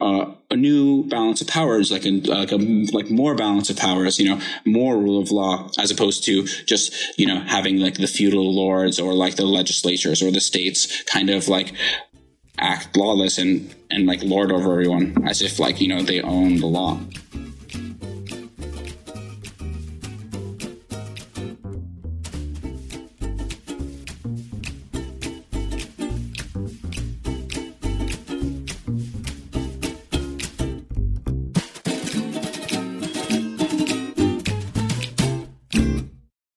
uh, a new balance of powers, like a, like a like more balance of powers, you know, more rule of law, as opposed to just you know having like the feudal lords or like the legislatures or the states kind of like act lawless and and like lord over everyone as if like you know they own the law.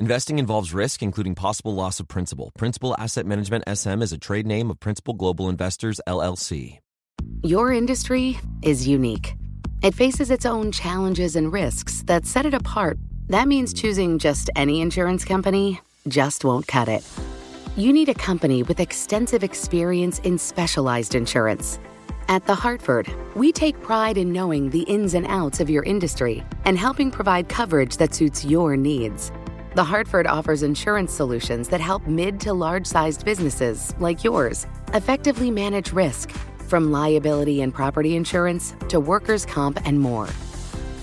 Investing involves risk, including possible loss of principal. Principal Asset Management SM is a trade name of Principal Global Investors, LLC. Your industry is unique. It faces its own challenges and risks that set it apart. That means choosing just any insurance company just won't cut it. You need a company with extensive experience in specialized insurance. At The Hartford, we take pride in knowing the ins and outs of your industry and helping provide coverage that suits your needs. The Hartford offers insurance solutions that help mid to large sized businesses like yours effectively manage risk, from liability and property insurance to workers' comp and more.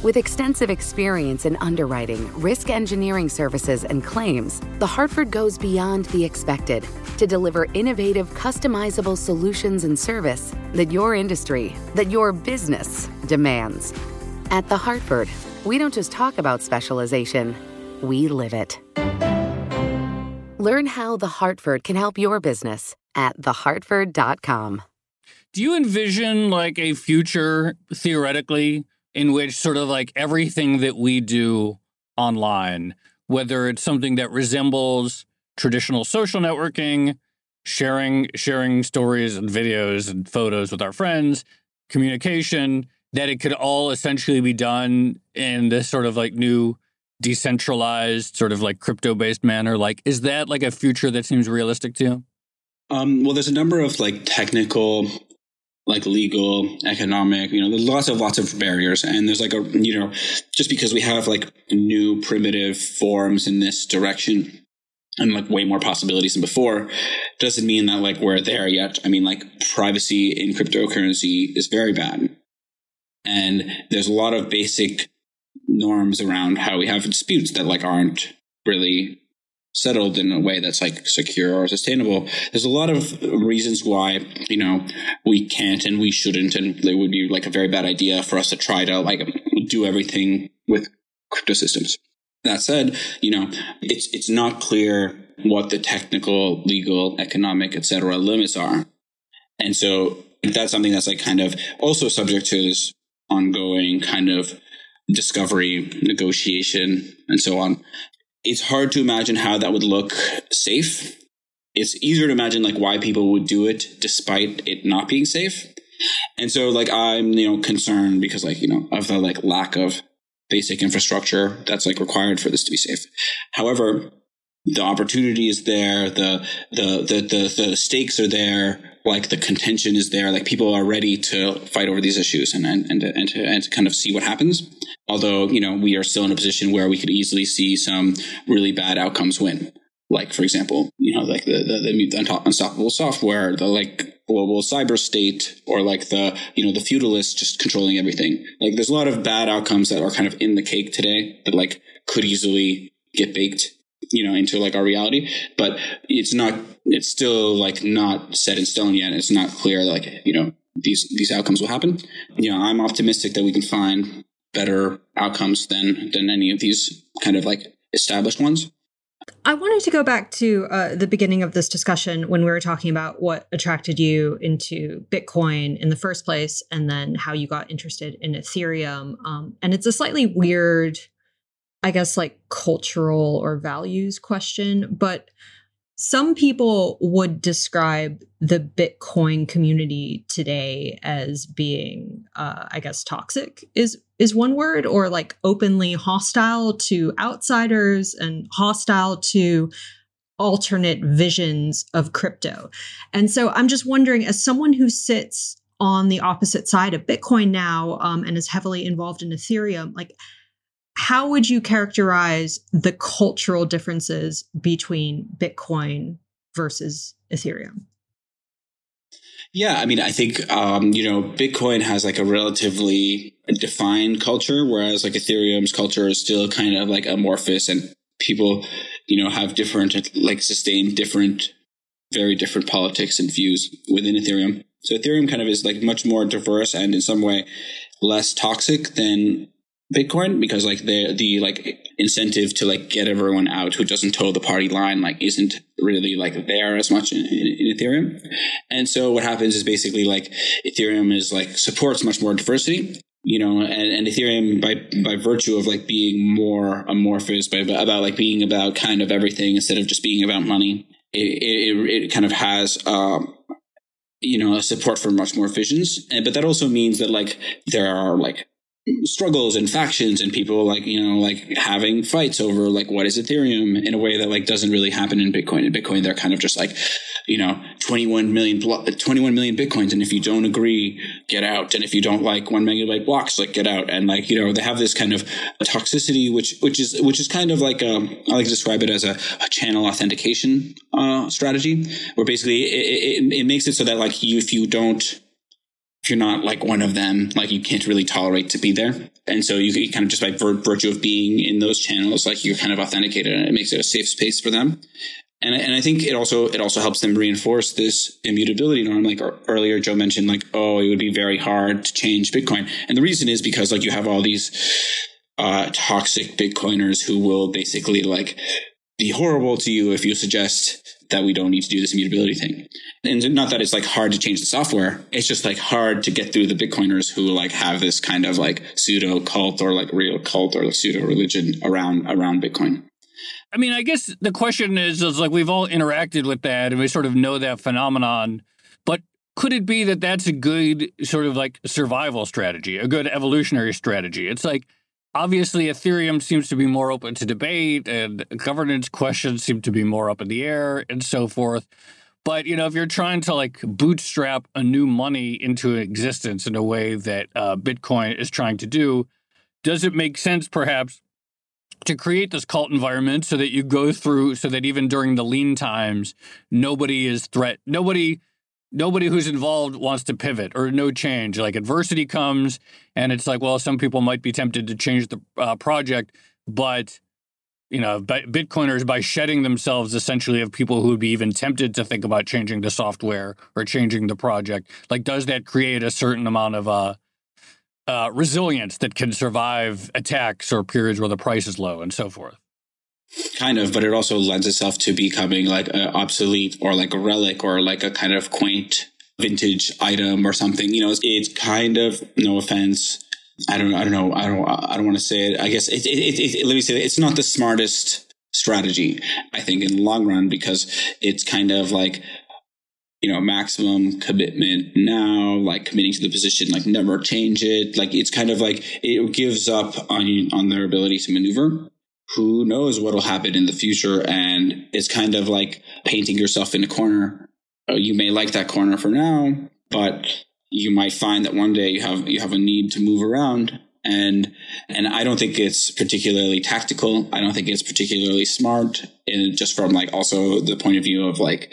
With extensive experience in underwriting, risk engineering services, and claims, The Hartford goes beyond the expected to deliver innovative, customizable solutions and service that your industry, that your business demands. At The Hartford, we don't just talk about specialization, we live it. Learn how The Hartford can help your business at thehartford.com. Do you envision like a future theoretically? in which sort of like everything that we do online, whether it's something that resembles traditional social networking, sharing sharing stories and videos and photos with our friends, communication, that it could all essentially be done in this sort of like new decentralized sort of like crypto based manner like is that like a future that seems realistic to you um, well there's a number of like technical like legal, economic, you know, there's lots of lots of barriers. And there's like a, you know, just because we have like new primitive forms in this direction and like way more possibilities than before doesn't mean that like we're there yet. I mean, like privacy in cryptocurrency is very bad. And there's a lot of basic norms around how we have disputes that like aren't really settled in a way that's like secure or sustainable. There's a lot of reasons why, you know, we can't and we shouldn't, and it would be like a very bad idea for us to try to like do everything with crypto systems. That said, you know, it's it's not clear what the technical, legal, economic, etc. limits are. And so that's something that's like kind of also subject to this ongoing kind of discovery, negotiation, and so on it's hard to imagine how that would look safe. It's easier to imagine like why people would do it despite it not being safe. And so like I'm, you know, concerned because like, you know, of the like lack of basic infrastructure that's like required for this to be safe. However, the opportunity is there, the the the the, the stakes are there, like the contention is there, like people are ready to fight over these issues and and and, and, to, and to kind of see what happens. Although you know we are still in a position where we could easily see some really bad outcomes win. Like for example, you know, like the the, the unstoppable software, the like global cyber state, or like the you know the feudalists just controlling everything. Like there's a lot of bad outcomes that are kind of in the cake today that like could easily get baked you know into like our reality but it's not it's still like not set in stone yet. It's not clear like you know these these outcomes will happen. You know i'm optimistic that we can find better outcomes than than any of these kind of like established ones. I wanted to go back to uh, the beginning of this discussion when we were talking about what attracted you into Bitcoin in the first place, and then how you got interested in Ethereum. Um, and it's a slightly weird I guess, like cultural or values question, but some people would describe the Bitcoin community today as being, uh, I guess, toxic is is one word, or like openly hostile to outsiders and hostile to alternate visions of crypto. And so I'm just wondering, as someone who sits on the opposite side of Bitcoin now um, and is heavily involved in Ethereum, like how would you characterize the cultural differences between Bitcoin versus Ethereum? Yeah, I mean, I think um, you know, Bitcoin has like a relatively defined culture, whereas like Ethereum's culture is still kind of like amorphous, and people, you know, have different like sustain different very different politics and views within Ethereum. So Ethereum kind of is like much more diverse and in some way less toxic than Bitcoin because like the the like incentive to like get everyone out who doesn't toe the party line like isn't really like there as much in, in, in, Ethereum. And so what happens is basically like Ethereum is like supports much more diversity, you know, and, and Ethereum by by virtue of like being more amorphous by about like being about kind of everything instead of just being about money. It it, it kind of has um, you know a support for much more visions, and but that also means that like there are like struggles and factions and people like you know like having fights over like what is ethereum in a way that like doesn't really happen in bitcoin. In bitcoin they're kind of just like you know 21 million 21 million bitcoins and if you don't agree get out. And if you don't like one megabyte blocks like get out. And like you know they have this kind of toxicity which which is which is kind of like um, i like to describe it as a, a channel authentication uh, strategy where basically it, it, it makes it so that like you if you don't if you're not like one of them, like you can't really tolerate to be there. And so you, you kind of just by virtue of being in those channels, like you're kind of authenticated and it makes it a safe space for them. And, and I think it also, it also helps them reinforce this immutability norm. Like earlier, Joe mentioned like, oh, it would be very hard to change Bitcoin. And the reason is because like you have all these, uh, toxic Bitcoiners who will basically like be horrible to you if you suggest that we don't need to do this immutability thing. And not that it's like hard to change the software. It's just like hard to get through the Bitcoiners who like have this kind of like pseudo cult or like real cult or like pseudo religion around around Bitcoin. I mean, I guess the question is, is like we've all interacted with that and we sort of know that phenomenon, but could it be that that's a good sort of like survival strategy, a good evolutionary strategy? It's like obviously Ethereum seems to be more open to debate and governance questions seem to be more up in the air and so forth. But you know, if you're trying to like bootstrap a new money into existence in a way that uh, Bitcoin is trying to do, does it make sense perhaps to create this cult environment so that you go through so that even during the lean times, nobody is threat, nobody nobody who's involved wants to pivot or no change. Like adversity comes, and it's like, well, some people might be tempted to change the uh, project, but you know, Bitcoiners by shedding themselves essentially of people who would be even tempted to think about changing the software or changing the project. Like, does that create a certain amount of uh, uh, resilience that can survive attacks or periods where the price is low and so forth? Kind of, but it also lends itself to becoming like an obsolete or like a relic or like a kind of quaint vintage item or something. You know, it's, it's kind of no offense. I don't. I don't know. I don't. I don't want to say it. I guess it, it, it, let me say it, it's not the smartest strategy. I think in the long run because it's kind of like you know maximum commitment now like committing to the position like never change it like it's kind of like it gives up on on their ability to maneuver who knows what will happen in the future. And it's kind of like painting yourself in a corner. Uh, you may like that corner for now, but you might find that one day you have you have a need to move around and and I don't think it's particularly tactical. I don't think it's particularly smart, and just from like also the point of view of like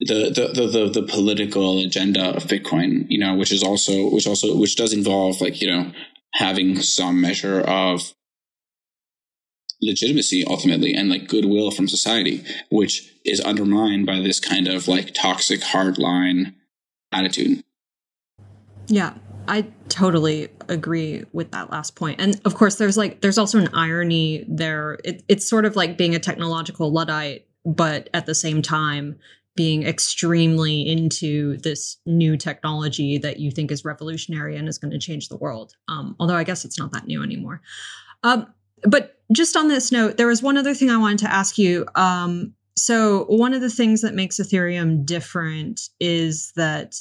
the the, the the the political agenda of Bitcoin, you know, which is also which also which does involve like you know having some measure of legitimacy ultimately and like goodwill from society, which is undermined by this kind of like toxic hardline attitude. Yeah, I totally agree with that last point. And of course, there's like, there's also an irony there. It, it's sort of like being a technological Luddite, but at the same time, being extremely into this new technology that you think is revolutionary and is going to change the world. Um, although I guess it's not that new anymore. Um, but just on this note, there was one other thing I wanted to ask you. Um, so, one of the things that makes Ethereum different is that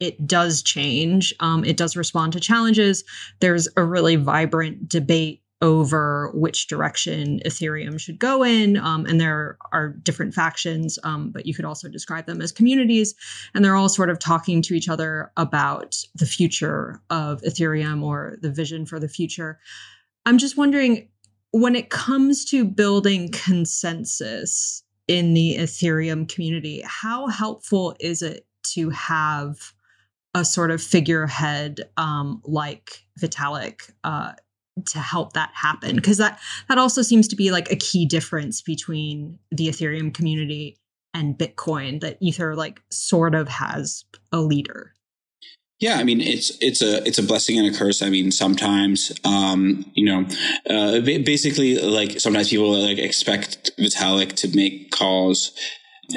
it does change. Um, it does respond to challenges. There's a really vibrant debate over which direction Ethereum should go in. Um, and there are different factions, um, but you could also describe them as communities. And they're all sort of talking to each other about the future of Ethereum or the vision for the future. I'm just wondering when it comes to building consensus in the Ethereum community, how helpful is it to have a sort of figurehead um, like Vitalik uh, to help that happen? Because that that also seems to be like a key difference between the Ethereum community and Bitcoin that Ether like sort of has a leader. Yeah, I mean it's it's a it's a blessing and a curse. I mean sometimes um, you know uh, basically like sometimes people like expect Vitalik to make calls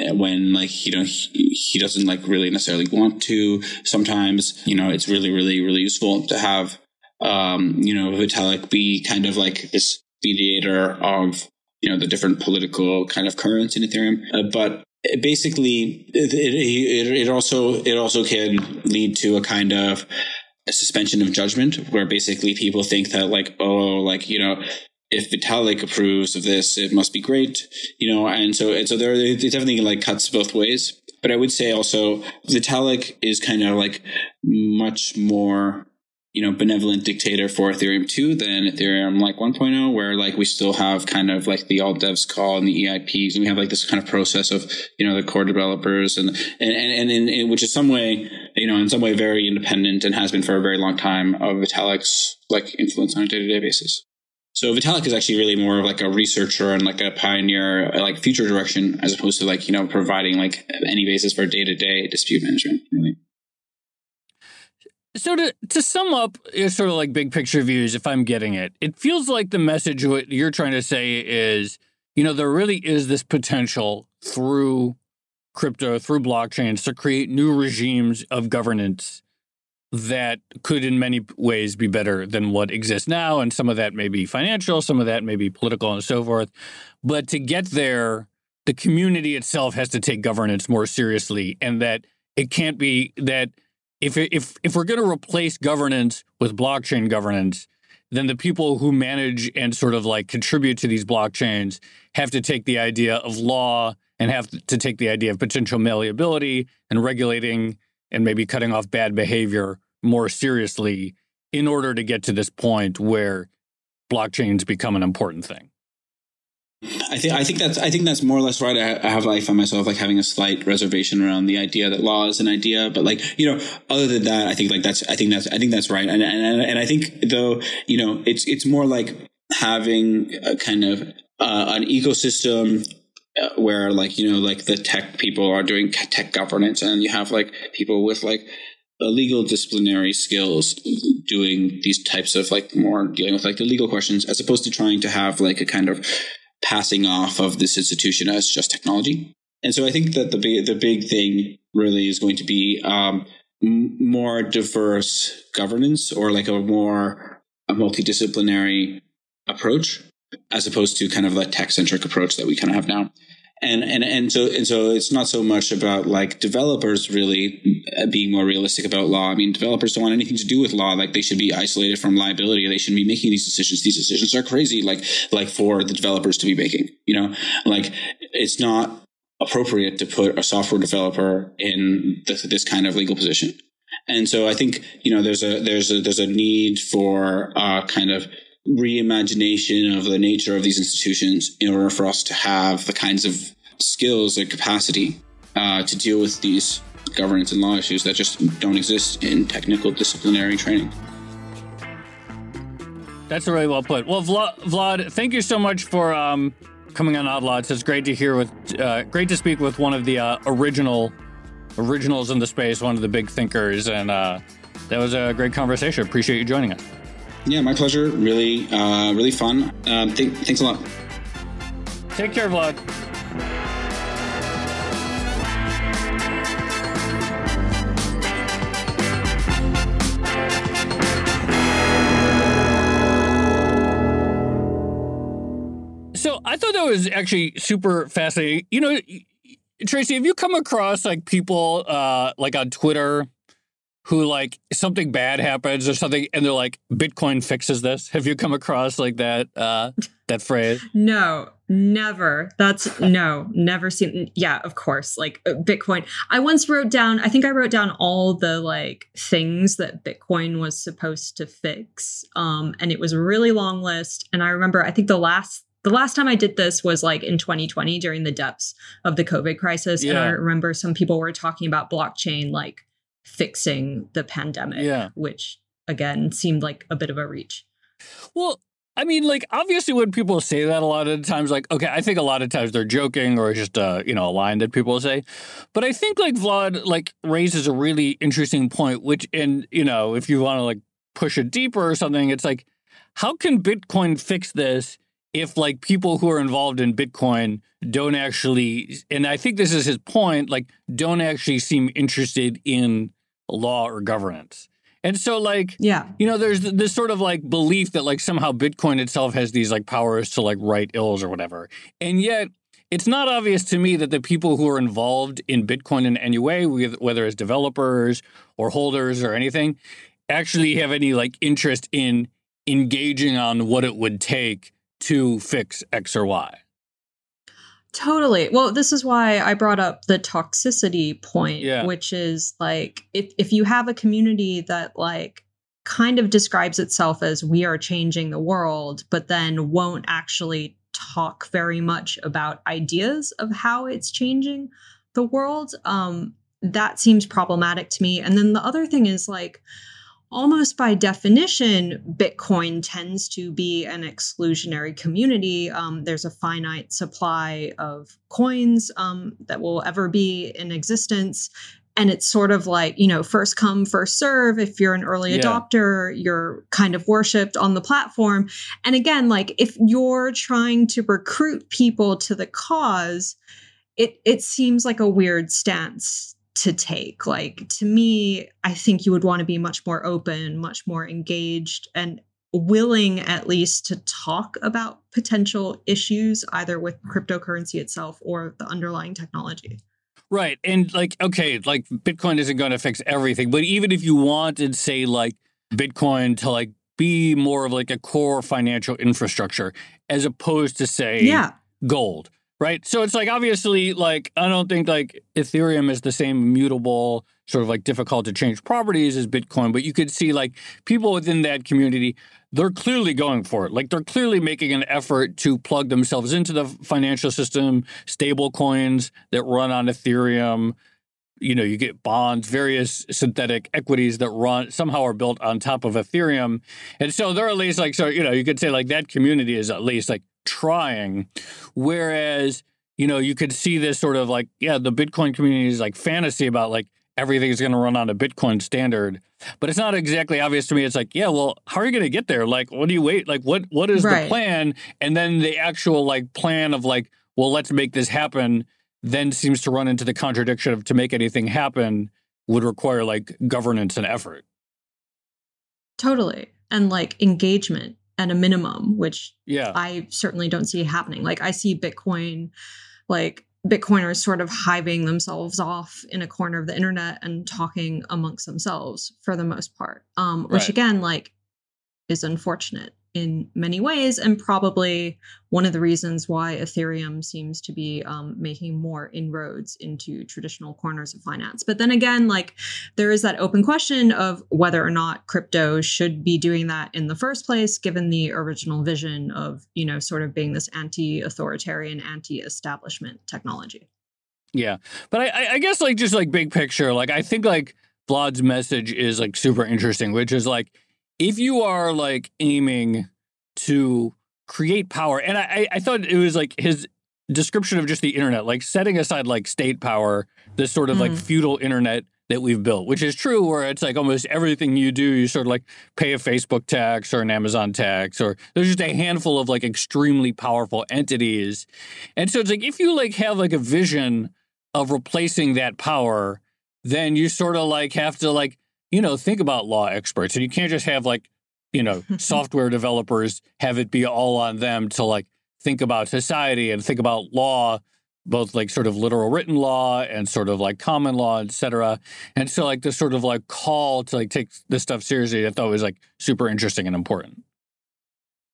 uh, when like you know he, he doesn't like really necessarily want to. Sometimes you know it's really really really useful to have um, you know Vitalik be kind of like this mediator of you know the different political kind of currents in Ethereum. Uh, but basically it, it, it also it also can lead to a kind of a suspension of judgment where basically people think that like oh like you know if Vitalik approves of this it must be great you know and so and so there it definitely like cuts both ways. But I would say also Vitalik is kind of like much more you know, benevolent dictator for Ethereum 2 than Ethereum like 1.0, where like we still have kind of like the all devs call and the EIPs, and we have like this kind of process of, you know, the core developers and, and, and, and in, which is some way, you know, in some way very independent and has been for a very long time of Vitalik's like influence on a day to day basis. So Vitalik is actually really more of like a researcher and like a pioneer, like future direction, as opposed to like, you know, providing like any basis for day to day dispute management, really. So to to sum up, uh, sort of like big picture views, if I'm getting it, it feels like the message what you're trying to say is, you know, there really is this potential through crypto, through blockchains, to create new regimes of governance that could, in many ways, be better than what exists now. And some of that may be financial, some of that may be political, and so forth. But to get there, the community itself has to take governance more seriously, and that it can't be that if if if we're going to replace governance with blockchain governance, then the people who manage and sort of like contribute to these blockchains have to take the idea of law and have to take the idea of potential malleability and regulating and maybe cutting off bad behavior more seriously in order to get to this point where blockchains become an important thing. I think I think that's I think that's more or less right. I, have I find myself like having a slight reservation around the idea that law is an idea, but like you know, other than that, I think like that's I think that's I think that's right, and and and I think though you know it's it's more like having a kind of uh, an ecosystem uh, where like you know like the tech people are doing tech governance, and you have like people with like legal disciplinary skills doing these types of like more dealing with like the legal questions as opposed to trying to have like a kind of passing off of this institution as just technology. And so I think that the big, the big thing really is going to be um, more diverse governance or like a more a multidisciplinary approach as opposed to kind of the tech centric approach that we kind of have now and and and so and so it's not so much about like developers really uh, being more realistic about law. I mean, developers don't want anything to do with law. Like they should be isolated from liability. They shouldn't be making these decisions. These decisions are crazy. Like like for the developers to be making. You know, like it's not appropriate to put a software developer in this, this kind of legal position. And so I think you know there's a there's a there's a need for uh, kind of reimagination of the nature of these institutions in order for us to have the kinds of skills and capacity uh, to deal with these governance and law issues that just don't exist in technical disciplinary training. That's a really well put. Well, Vlad, thank you so much for um, coming on Odd Lots. It's great to hear with, uh, great to speak with one of the uh, original originals in the space, one of the big thinkers, and uh, that was a great conversation. Appreciate you joining us. Yeah, my pleasure. Really, uh, really fun. Um, th- thanks a lot. Take care, Vlad. So I thought that was actually super fascinating. You know, Tracy, have you come across like people uh, like on Twitter who like something bad happens or something and they're like bitcoin fixes this have you come across like that uh that phrase no never that's no never seen yeah of course like uh, bitcoin i once wrote down i think i wrote down all the like things that bitcoin was supposed to fix um and it was a really long list and i remember i think the last the last time I did this was like in 2020 during the depths of the COVID crisis. Yeah. And I remember some people were talking about blockchain like fixing the pandemic, yeah. which again seemed like a bit of a reach. Well, I mean, like obviously when people say that a lot of times, like okay, I think a lot of times they're joking or just a you know a line that people say, but I think like Vlad like raises a really interesting point, which and you know if you want to like push it deeper or something, it's like how can Bitcoin fix this if like people who are involved in Bitcoin don't actually, and I think this is his point, like don't actually seem interested in law or governance. And so, like, yeah, you know, there's this sort of like belief that like somehow Bitcoin itself has these like powers to like right ills or whatever. And yet, it's not obvious to me that the people who are involved in Bitcoin in any way, whether as developers or holders or anything, actually have any like interest in engaging on what it would take to fix X or Y. Totally. Well, this is why I brought up the toxicity point, yeah. which is like if if you have a community that like kind of describes itself as we are changing the world, but then won't actually talk very much about ideas of how it's changing the world, um, that seems problematic to me. And then the other thing is like almost by definition, Bitcoin tends to be an exclusionary community. Um, there's a finite supply of coins um, that will ever be in existence. And it's sort of like, you know, first come, first serve. If you're an early Yeah. adopter, you're kind of worshiped on the platform. And again, like if you're trying to recruit people to the cause, it it seems like a weird stance to take. Like to me, I think you would want to be much more open, much more engaged, and willing at least to talk about potential issues either with cryptocurrency itself or the underlying technology. Right. And like, okay, like Bitcoin isn't going to fix everything, but even if you wanted, say, like Bitcoin to like be more of like a core financial infrastructure as opposed to say Yeah. gold, right? So it's like obviously like I don't think like Ethereum is the same mutable sort of like difficult to change properties as Bitcoin, but you could see like people within that community they're clearly going for it. Like they're clearly making an effort to plug themselves into the financial system, stable coins that run on Ethereum. You know, you get bonds, various synthetic equities that run somehow are built on top of Ethereum. And so they're at least like, so, you know, you could say like that community is at least like trying. Whereas, you know, you could see this sort of like, yeah, the Bitcoin community is like fantasy about like everything's going to run on a Bitcoin standard. But it's not exactly obvious to me. It's like, yeah, well, how are you going to get there? Like, what do you wait? Like, what what is Right. the plan? And then the actual like plan of like, well, let's make this happen. Then seems to run into the contradiction of to make anything happen would require like governance and effort. Totally. And like engagement at a minimum, which Yeah. I certainly don't see happening. Like I see Bitcoin, like Bitcoiners sort of hiving themselves off in a corner of the internet and talking amongst themselves for the most part. Um, which Right. again, like, is unfortunate in many ways, and probably one of the reasons why Ethereum seems to be um, making more inroads into traditional corners of finance. But then again, like, there is that open question of whether or not crypto should be doing that in the first place, given the original vision of, you know, sort of being this anti authoritarian, anti establishment technology. Yeah, but I- I, I guess like just like big picture, like I think like Vlad's message is like super interesting, which is like if you are like aiming to create power, and I I- I thought it was like his description of just the internet, like setting aside like state power, this sort of like Mhm. feudal internet that we've built, which is true, where it's like almost everything you do, you sort of like pay a Facebook tax or an Amazon tax, or there's just a handful of like extremely powerful entities. And so it's like if you like have like a vision of replacing that power, then you sort of like have to like, you know, think about law experts. And you can't just have like, you know, software developers have it be all on them to like think about society and think about law, both like sort of literal written law and sort of like common law, et cetera. And so like this sort of like call to like take this stuff seriously, I thought was like super interesting and important.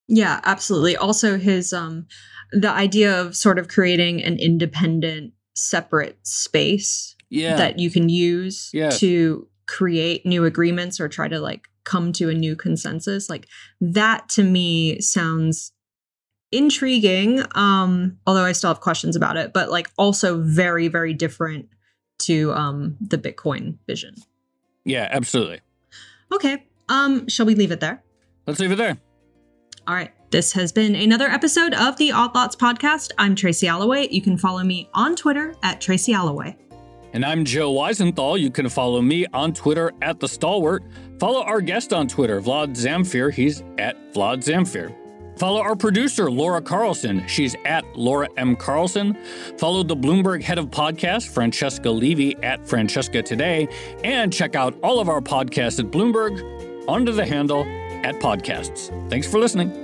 Yeah, absolutely. Also his um the idea of sort of creating an independent separate space Yeah. that you can use Yeah. to create new agreements or try to like come to a new consensus like that to me sounds intriguing um although i still have questions about it but like also very very different to um the bitcoin vision yeah, absolutely. okay um shall we leave it there Let's leave it there. all right This has been another episode of the Odd Lots podcast. I'm Tracy Alloway. You can follow me on Twitter at Tracy Alloway. And I'm Joe Weisenthal. You can follow me on Twitter at The Stalwart. Follow our guest on Twitter, Vlad Zamfir. He's at Vlad Zamfir. Follow our producer, Laura Carlson. She's at Laura M. Carlson. Follow the Bloomberg head of podcast, Francesca Levy, at Francesca Today. And check out all of our podcasts at Bloomberg under the handle at podcasts. Thanks for listening.